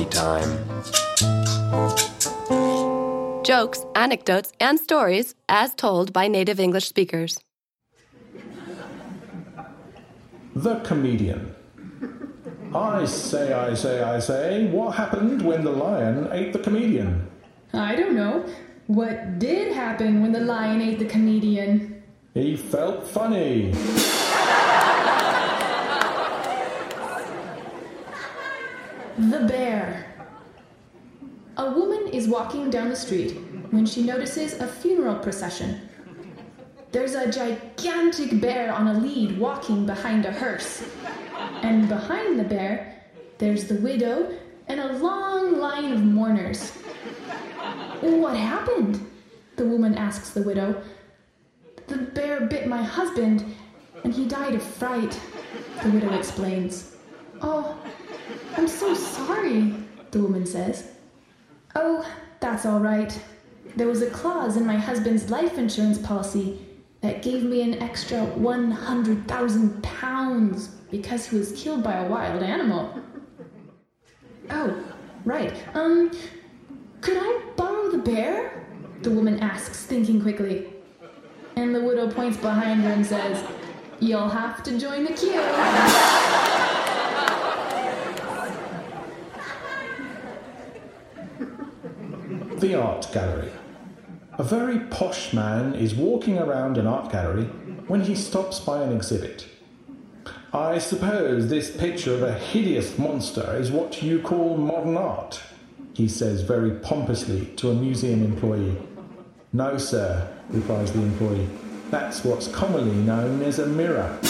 time. Jokes, anecdotes, and stories as told by native English speakers. The comedian. I say, I say, I say, what happened when the lion ate the comedian? I don't know. What did happen when the lion ate the comedian? He felt funny. The bear. A woman is walking down the street when she notices a funeral procession. There's a gigantic bear on a lead walking behind a hearse. And behind the bear, there's the widow and a long line of mourners. What happened? The woman asks the widow. The bear bit my husband, and he died of fright, the widow explains. Oh, I'm so sorry, the woman says. Oh, that's all right. There was a clause in my husband's life insurance policy that gave me an extra 100,000 pounds because he was killed by a wild animal. Oh, right. Um, could I borrow the bear? The woman asks, thinking quickly. And the widow points behind her and says, You'll have to join the queue. The art gallery. A very posh man is walking around an art gallery when he stops by an exhibit. I suppose this picture of a hideous monster is what you call modern art, he says very pompously to a museum employee. No, sir, replies the employee. That's what's commonly known as a mirror.